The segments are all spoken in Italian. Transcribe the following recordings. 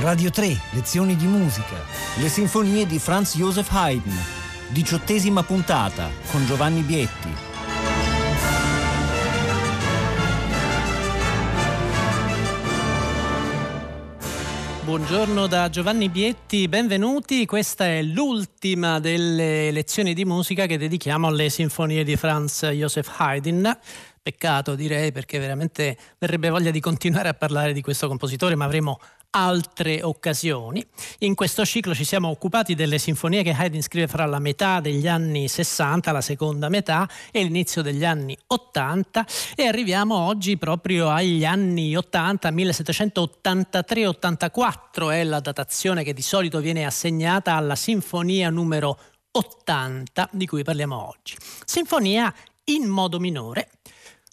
Radio 3, lezioni di musica. Le sinfonie di Franz Joseph Haydn. Diciottesima puntata con Giovanni Bietti. Buongiorno da Giovanni Bietti, benvenuti. Questa è l'ultima delle lezioni di musica che dedichiamo alle sinfonie di Franz Joseph Haydn. Peccato direi perché veramente verrebbe voglia di continuare a parlare di questo compositore, ma avremo altre occasioni. In questo ciclo ci siamo occupati delle sinfonie che Haydn scrive fra la metà degli anni 60, la seconda metà, e l'inizio degli anni 80 e arriviamo oggi proprio agli anni 80, 1783-84 è la datazione che di solito viene assegnata alla sinfonia numero 80 di cui parliamo oggi. Sinfonia in modo minore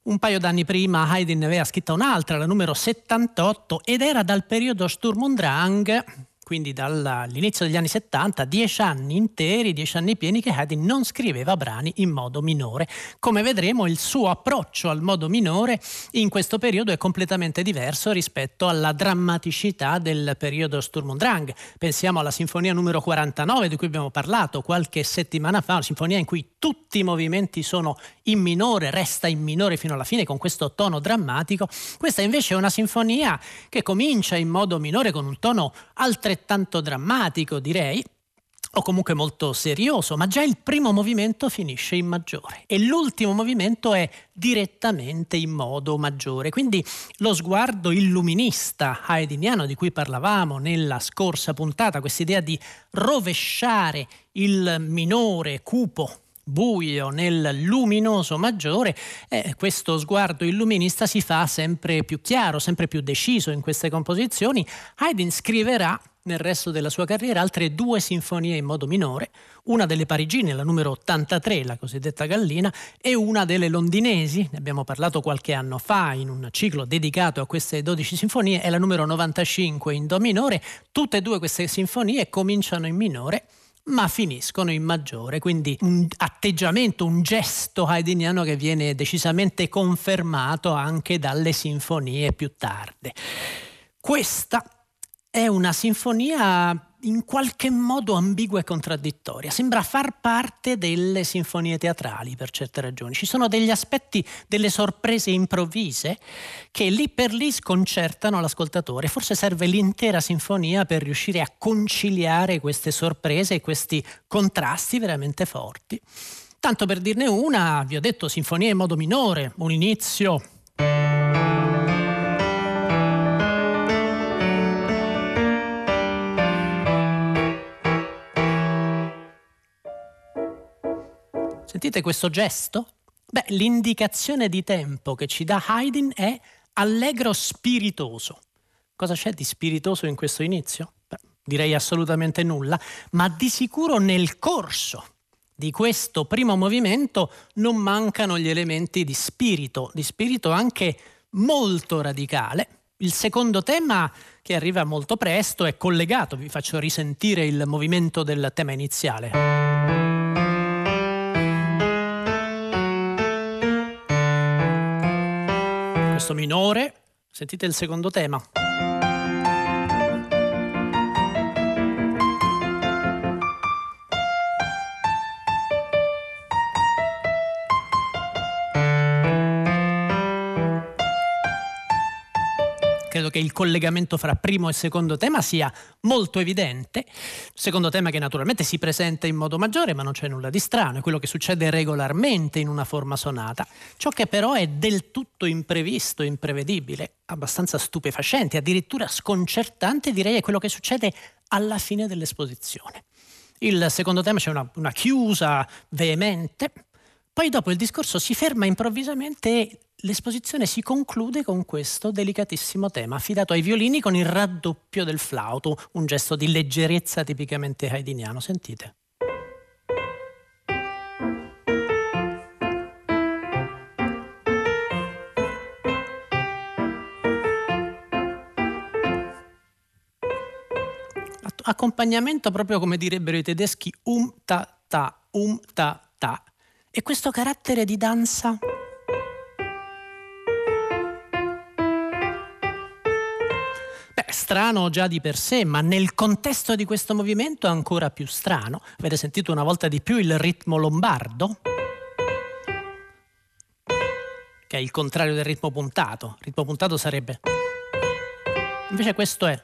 un paio d'anni prima Haydn aveva scritta un'altra, la numero 78, ed era dal periodo Sturm und Drang quindi dall'inizio degli anni 70, dieci anni interi, dieci anni pieni che Haydn non scriveva brani in modo minore. Come vedremo il suo approccio al modo minore in questo periodo è completamente diverso rispetto alla drammaticità del periodo Sturm und Drang. Pensiamo alla sinfonia numero 49 di cui abbiamo parlato qualche settimana fa, una sinfonia in cui tutti i movimenti sono in minore, resta in minore fino alla fine con questo tono drammatico. Questa invece è una sinfonia che comincia in modo minore con un tono altrettanto altrettanto drammatico, direi, o comunque molto serioso, ma già il primo movimento finisce in maggiore e l'ultimo movimento è direttamente in modo maggiore. Quindi lo sguardo illuminista haydniano di cui parlavamo nella scorsa puntata, questa idea di rovesciare il minore cupo buio nel luminoso maggiore, eh, questo sguardo illuminista si fa sempre più chiaro, sempre più deciso in queste composizioni. Haydn scriverà nel resto della sua carriera altre due sinfonie in modo minore, una delle parigine, la numero 83, la cosiddetta Gallina, e una delle londinesi, ne abbiamo parlato qualche anno fa in un ciclo dedicato a queste 12 sinfonie, è la numero 95 in Do minore. Tutte e due queste sinfonie cominciano in minore ma finiscono in maggiore, quindi un atteggiamento, un gesto haydniano che viene decisamente confermato anche dalle sinfonie più tarde. Questa è una sinfonia in qualche modo ambigua e contraddittoria. Sembra far parte delle sinfonie teatrali per certe ragioni. Ci sono degli aspetti, delle sorprese improvvise che lì per lì sconcertano l'ascoltatore. Forse serve l'intera sinfonia per riuscire a conciliare queste sorprese e questi contrasti veramente forti. Tanto per dirne una, vi ho detto sinfonia in modo minore, un inizio Sentite questo gesto? Beh, l'indicazione di tempo che ci dà Haydn è allegro spiritoso. Cosa c'è di spiritoso in questo inizio? Beh, direi assolutamente nulla, ma di sicuro nel corso di questo primo movimento non mancano gli elementi di spirito, di spirito anche molto radicale. Il secondo tema, che arriva molto presto, è collegato, vi faccio risentire il movimento del tema iniziale. Questo minore. Sentite il secondo tema. Che il collegamento fra primo e secondo tema sia molto evidente. Secondo tema che naturalmente si presenta in modo maggiore, ma non c'è nulla di strano, è quello che succede regolarmente in una forma sonata. Ciò che però è del tutto imprevisto, imprevedibile, abbastanza stupefacente, addirittura sconcertante, direi è quello che succede alla fine dell'esposizione. Il secondo tema c'è una, una chiusa veemente, poi dopo il discorso si ferma improvvisamente e l'esposizione si conclude con questo delicatissimo tema affidato ai violini con il raddoppio del flauto, un gesto di leggerezza tipicamente haydniano. Sentite. Accompagnamento proprio come direbbero i tedeschi um ta ta um ta ta e questo carattere di danza strano già di per sé, ma nel contesto di questo movimento ancora più strano. Avete sentito una volta di più il ritmo lombardo? Che è il contrario del ritmo puntato. Il ritmo puntato sarebbe... Invece questo è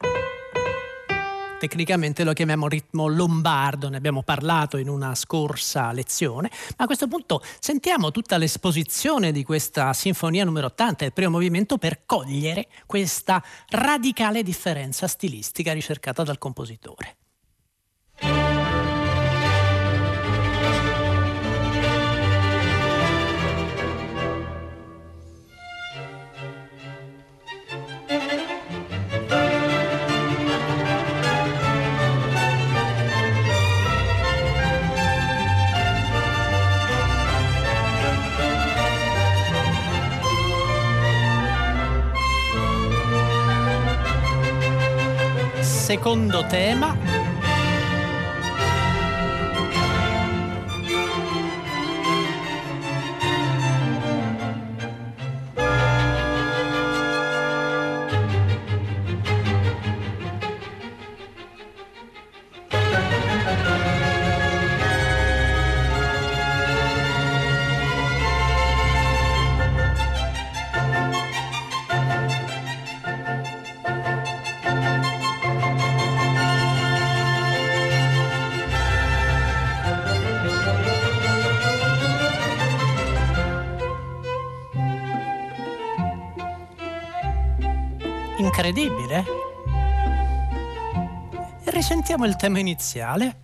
tecnicamente lo chiamiamo ritmo lombardo, ne abbiamo parlato in una scorsa lezione, ma a questo punto sentiamo tutta l'esposizione di questa sinfonia numero 80, il primo movimento, per cogliere questa radicale differenza stilistica ricercata dal compositore. Secondo tema. Incredibile. Risentiamo il tema iniziale.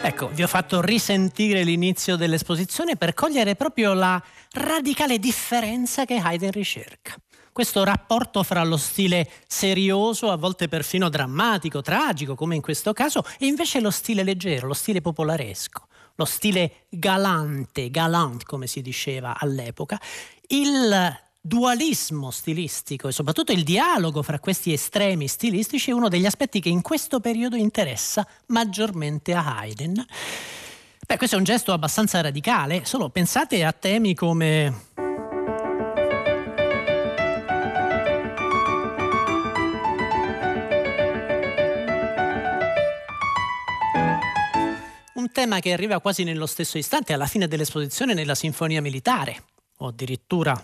Ecco, vi ho fatto risentire l'inizio dell'esposizione per cogliere proprio la radicale differenza che Haydn ricerca questo rapporto fra lo stile serioso, a volte perfino drammatico, tragico, come in questo caso, e invece lo stile leggero, lo stile popolaresco, lo stile galante, galant come si diceva all'epoca, il dualismo stilistico e soprattutto il dialogo fra questi estremi stilistici è uno degli aspetti che in questo periodo interessa maggiormente a Haydn. Beh, questo è un gesto abbastanza radicale, solo pensate a temi come tema che arriva quasi nello stesso istante, alla fine dell'esposizione, nella Sinfonia Militare, o addirittura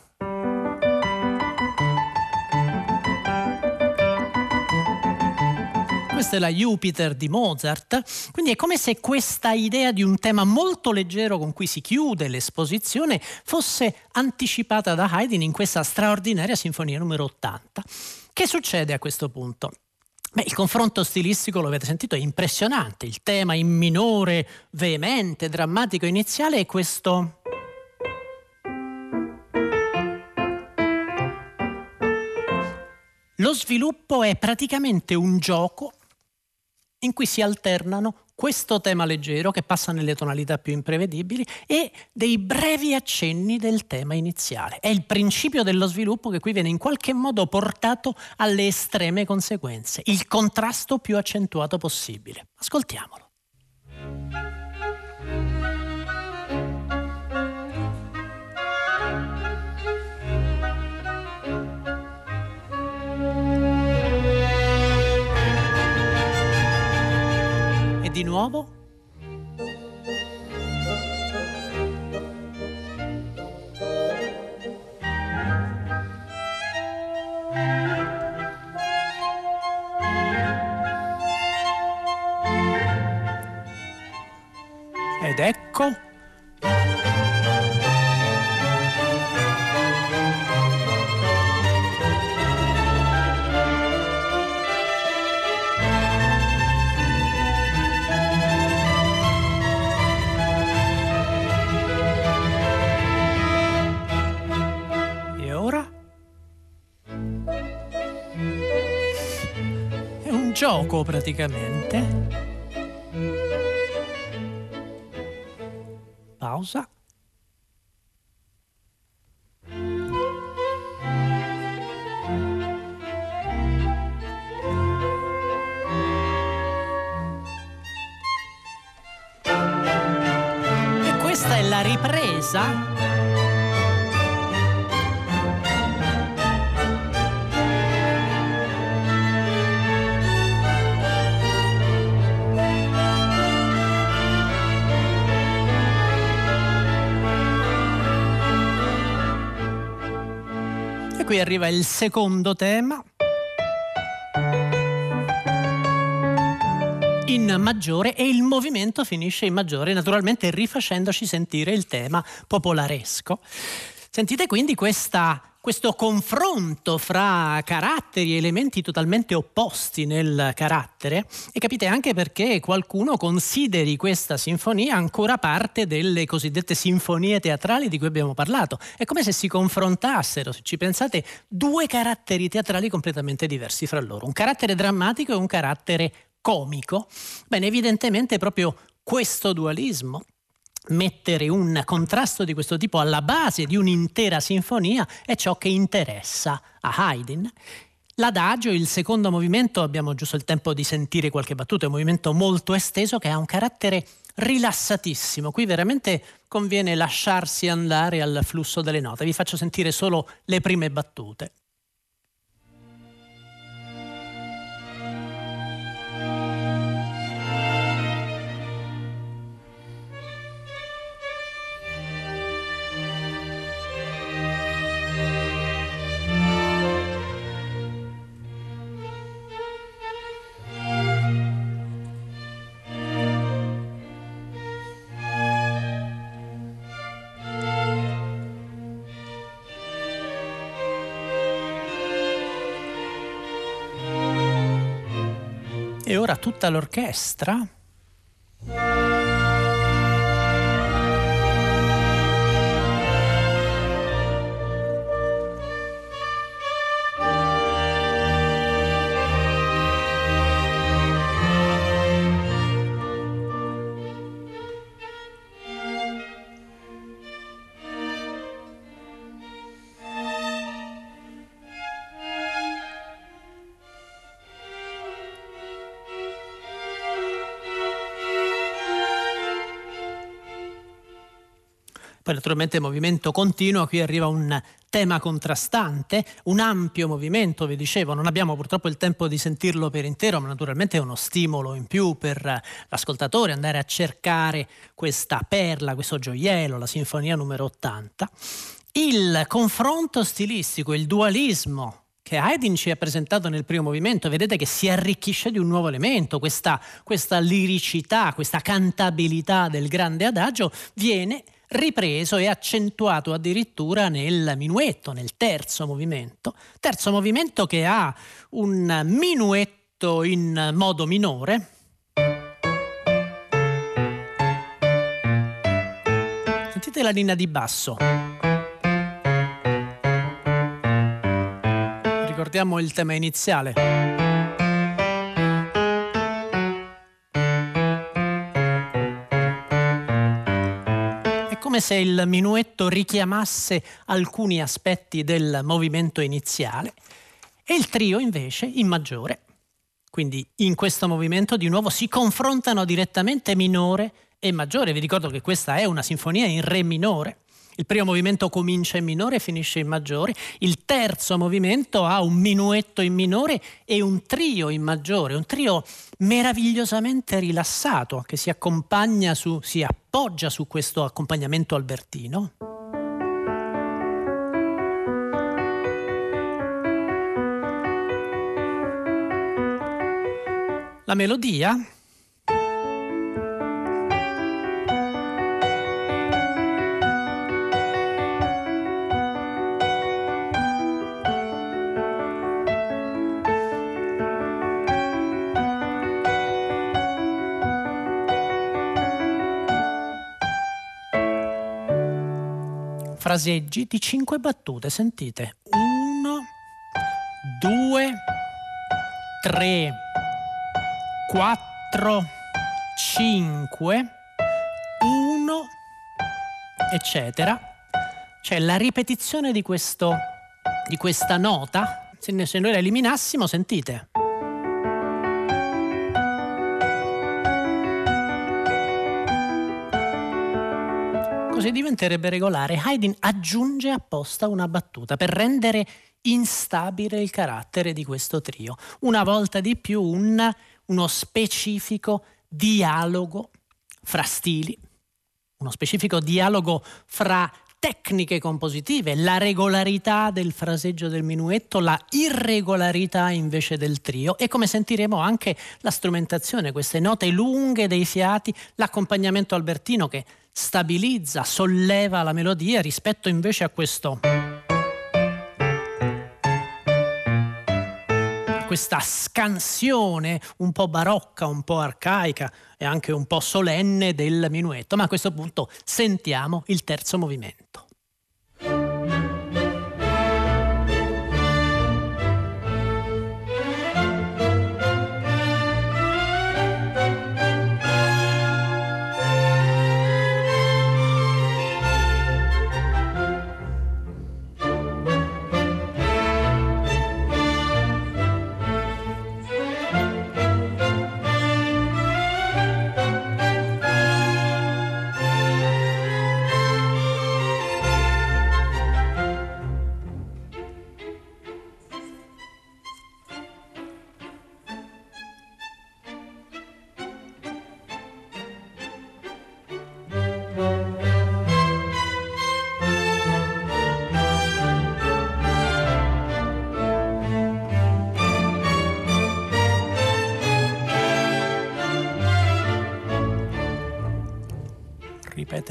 questa è la Jupiter di Mozart, quindi è come se questa idea di un tema molto leggero con cui si chiude l'esposizione fosse anticipata da Haydn in questa straordinaria sinfonia numero 80. Che succede a questo punto? Beh, il confronto stilistico, lo avete sentito, è impressionante. Il tema in minore, veemente, drammatico iniziale è questo. Lo sviluppo è praticamente un gioco in cui si alternano questo tema leggero che passa nelle tonalità più imprevedibili e dei brevi accenni del tema iniziale. È il principio dello sviluppo che qui viene in qualche modo portato alle estreme conseguenze, il contrasto più accentuato possibile. Ascoltiamolo. Di nuovo? buco praticamente. Pausa. E questa è la ripresa qui arriva il secondo tema. in maggiore e il movimento finisce in maggiore, naturalmente rifacendoci sentire il tema popolaresco. Sentite quindi questa, questo confronto fra caratteri e elementi totalmente opposti nel carattere e capite anche perché qualcuno consideri questa sinfonia ancora parte delle cosiddette sinfonie teatrali di cui abbiamo parlato. È come se si confrontassero, se ci pensate, due caratteri teatrali completamente diversi fra loro, un carattere drammatico e un carattere comico, bene, evidentemente proprio questo dualismo, mettere un contrasto di questo tipo alla base di un'intera sinfonia è ciò che interessa a Haydn. L'adagio, il secondo movimento, abbiamo giusto il tempo di sentire qualche battuta, è un movimento molto esteso che ha un carattere rilassatissimo. Qui veramente conviene lasciarsi andare al flusso delle note. Vi faccio sentire solo le prime battute. E ora tutta l'orchestra naturalmente movimento continuo, qui arriva un tema contrastante, un ampio movimento, vi dicevo, non abbiamo purtroppo il tempo di sentirlo per intero, ma naturalmente è uno stimolo in più per l'ascoltatore andare a cercare questa perla, questo gioiello, la sinfonia numero 80. Il confronto stilistico, il dualismo che Haydn ci ha presentato nel primo movimento, vedete che si arricchisce di un nuovo elemento, questa, questa liricità, questa cantabilità del grande adagio viene ripreso e accentuato addirittura nel minuetto, nel terzo movimento. Terzo movimento che ha un minuetto in modo minore. Sentite la linea di basso. Ricordiamo il tema iniziale. Come se il minuetto richiamasse alcuni aspetti del movimento iniziale e il trio invece in maggiore. Quindi in questo movimento di nuovo si confrontano direttamente minore e maggiore. Vi ricordo che questa è una sinfonia in re minore. Il primo movimento comincia in minore e finisce in maggiore, il terzo movimento ha un minuetto in minore e un trio in maggiore, un trio meravigliosamente rilassato che si accompagna su, si appoggia su questo accompagnamento albertino. La melodia fraseggi di cinque battute. Sentite. Uno, due, tre, quattro, cinque, uno, eccetera. Cioè la ripetizione di, questo, di questa nota, se noi la eliminassimo, sentite. Così diventerebbe regolare. Haydn aggiunge apposta una battuta per rendere instabile il carattere di questo trio. Una volta di più un, uno specifico dialogo fra stili, uno specifico dialogo fra tecniche compositive, la regolarità del fraseggio del minuetto, la irregolarità invece del trio e come sentiremo anche la strumentazione, queste note lunghe dei fiati, l'accompagnamento albertino che stabilizza, solleva la melodia rispetto invece a questo questa scansione un po' barocca, un po' arcaica e anche un po' solenne del minuetto. Ma a questo punto sentiamo il terzo movimento.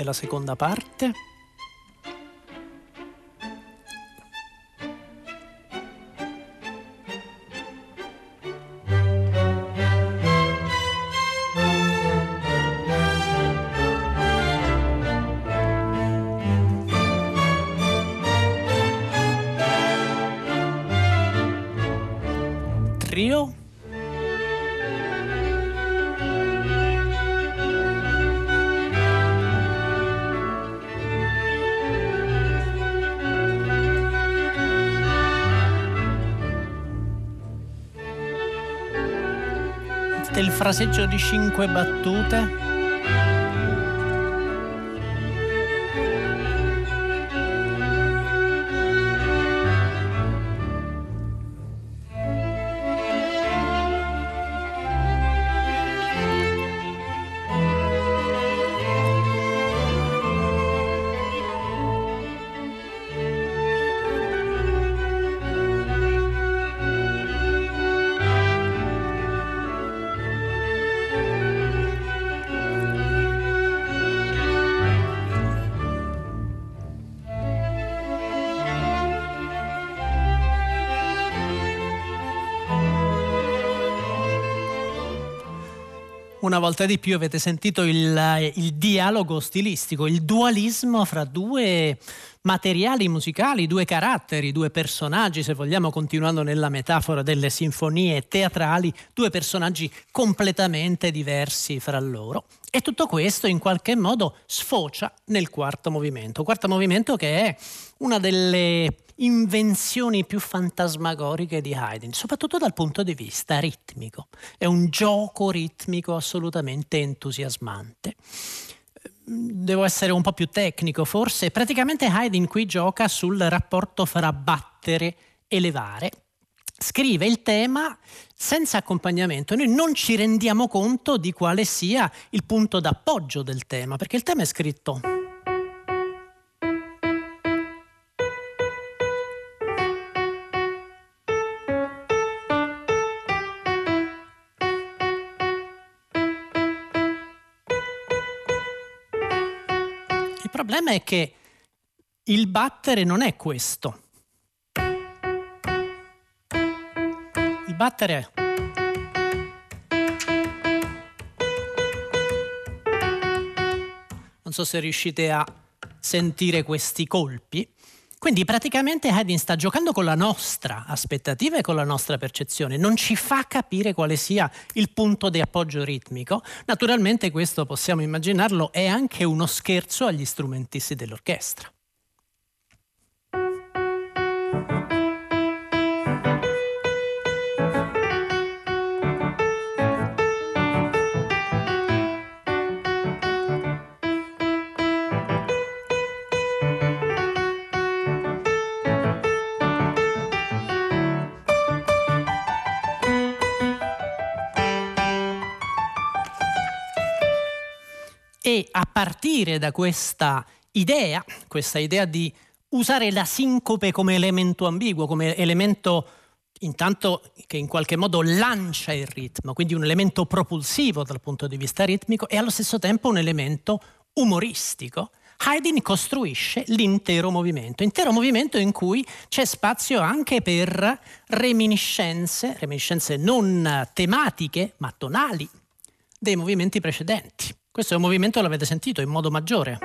Ripete la seconda parte. Il fraseggio di cinque battute. Una volta di più avete sentito il, il, dialogo stilistico, il dualismo fra due materiali musicali, due caratteri, due personaggi, se vogliamo continuando nella metafora delle sinfonie teatrali, due personaggi completamente diversi fra loro. E tutto questo in qualche modo sfocia nel quarto movimento, quarto movimento che è una delle invenzioni più fantasmagoriche di Haydn, soprattutto dal punto di vista ritmico. È un gioco ritmico assolutamente entusiasmante. Devo essere un po' più tecnico, forse. Praticamente Haydn qui gioca sul rapporto fra battere e levare. Scrive il tema senza accompagnamento. Noi non ci rendiamo conto di quale sia il punto d'appoggio del tema, perché il tema è scritto problema è che il battere non è questo. Il battere è... Non so se riuscite a sentire questi colpi. Quindi praticamente Haydn sta giocando con la nostra aspettativa e con la nostra percezione, non ci fa capire quale sia il punto di appoggio ritmico. Naturalmente questo possiamo immaginarlo è anche uno scherzo agli strumentisti dell'orchestra. E a partire da questa idea, questa idea di usare la sincope come elemento ambiguo, come elemento intanto che in qualche modo lancia il ritmo, quindi un elemento propulsivo dal punto di vista ritmico e allo stesso tempo un elemento umoristico, Haydn costruisce l'intero movimento, intero movimento in cui c'è spazio anche per reminiscenze, reminiscenze non tematiche ma tonali dei movimenti precedenti. Questo è un movimento, l'avete sentito, in modo maggiore.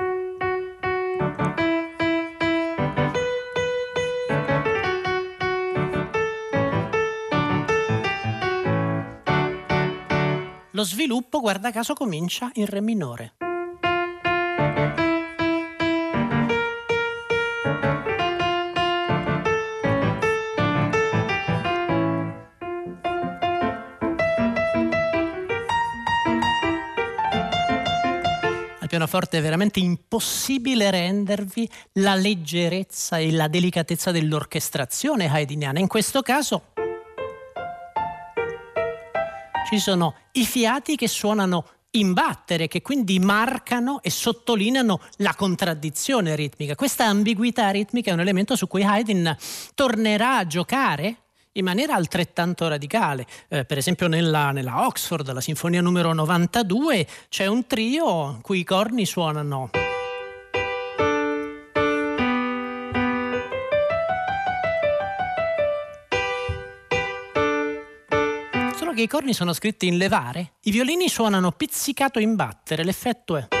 Lo sviluppo, guarda caso, comincia in Re minore. Pianoforte è veramente impossibile rendervi la leggerezza e la delicatezza dell'orchestrazione haydniana. In questo caso ci sono i fiati che suonano in battere, che quindi marcano e sottolineano la contraddizione ritmica. Questa ambiguità ritmica è un elemento su cui Haydn tornerà a giocare in maniera altrettanto radicale. Eh, per esempio nella, nella Oxford, la sinfonia numero 92, c'è un trio in cui i corni suonano. Solo che i corni sono scritti in levare, i violini suonano pizzicato in battere, l'effetto è...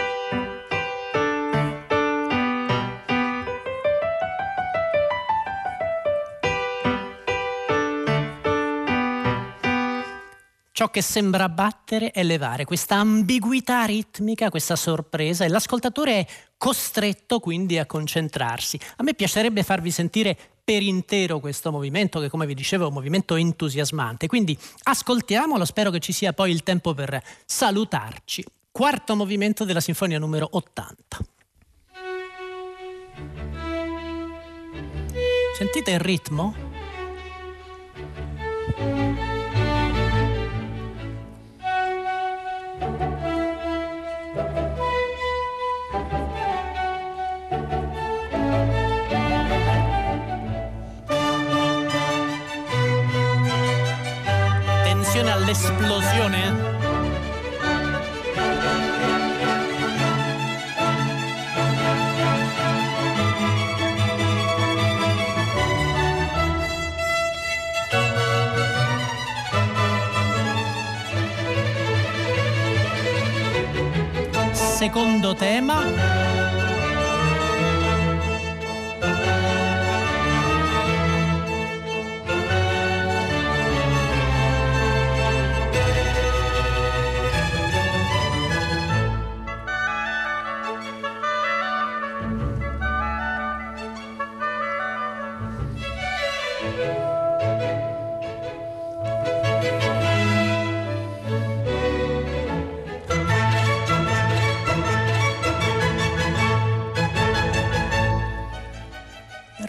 ciò che sembra battere e levare, questa ambiguità ritmica, questa sorpresa e l'ascoltatore è costretto quindi a concentrarsi. A me piacerebbe farvi sentire per intero questo movimento che come vi dicevo è un movimento entusiasmante, quindi ascoltiamolo, spero che ci sia poi il tempo per salutarci. Quarto movimento della sinfonia numero 80. Sentite il ritmo? All'esplosione? Secondo tema.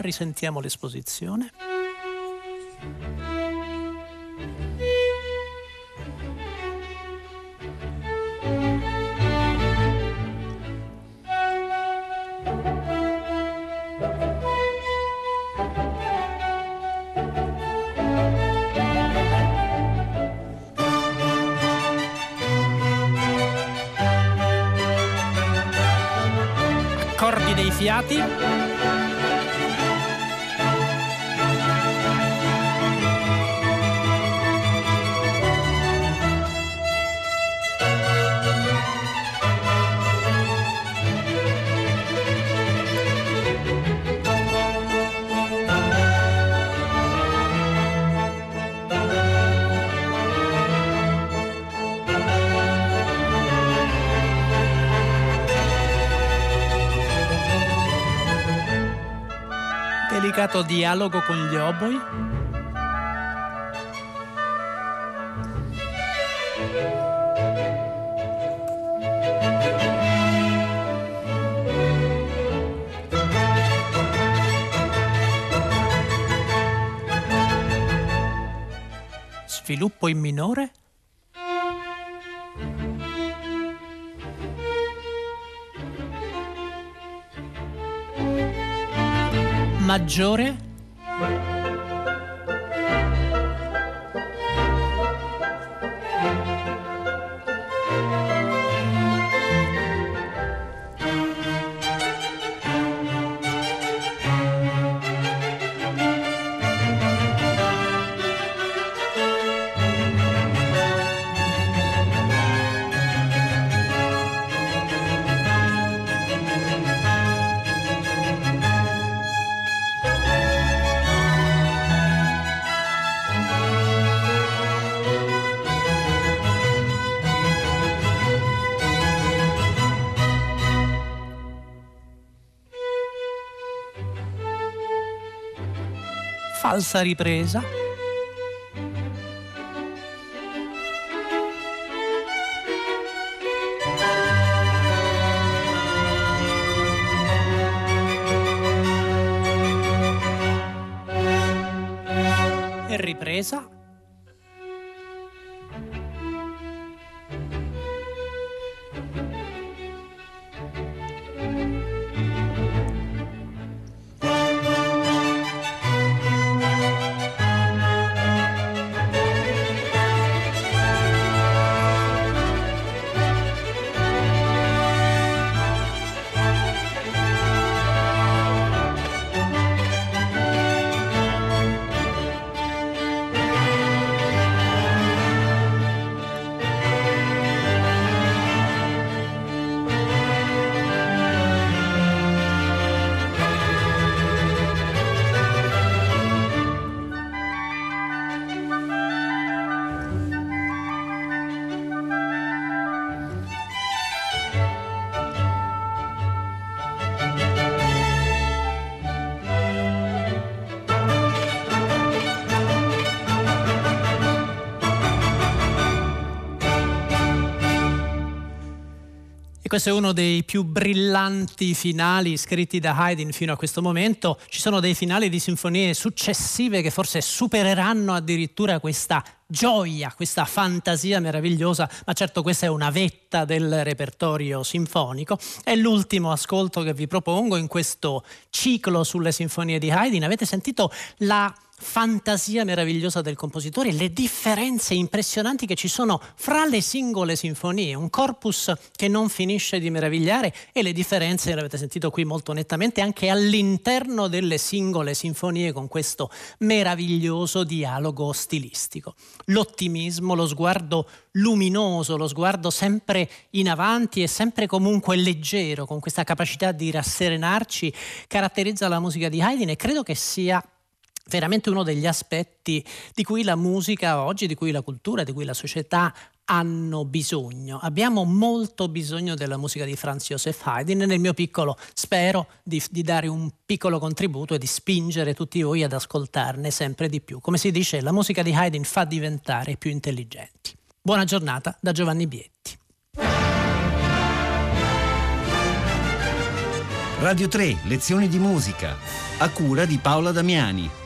Risentiamo l'esposizione. Accordi dei fiati. Delicato dialogo con gli oboi? Sviluppo in minore? Maggiore falsa ripresa. E ripresa. Questo è uno dei più brillanti finali scritti da Haydn fino a questo momento. Ci sono dei finali di sinfonie successive che forse supereranno addirittura questa gioia, questa fantasia meravigliosa, ma certo questa è una vetta del repertorio sinfonico. È l'ultimo ascolto che vi propongo in questo ciclo sulle sinfonie di Haydn. Avete sentito la fantasia meravigliosa del compositore, le differenze impressionanti che ci sono fra le singole sinfonie, un corpus che non finisce di meravigliare e le differenze, l'avete sentito qui molto nettamente, anche all'interno delle singole sinfonie con questo meraviglioso dialogo stilistico. L'ottimismo, lo sguardo luminoso, lo sguardo sempre in avanti e sempre comunque leggero, con questa capacità di rasserenarci, caratterizza la musica di Haydn e credo che sia veramente uno degli aspetti di cui la musica oggi, di cui la cultura, di cui la società hanno bisogno. Abbiamo molto bisogno della musica di Franz Joseph Haydn e nel mio piccolo spero di, di, dare un piccolo contributo e di spingere tutti voi ad ascoltarne sempre di più. Come si dice, la musica di Haydn fa diventare più intelligenti. Buona giornata da Giovanni Bietti. Radio 3, lezioni di musica, a cura di Paola Damiani.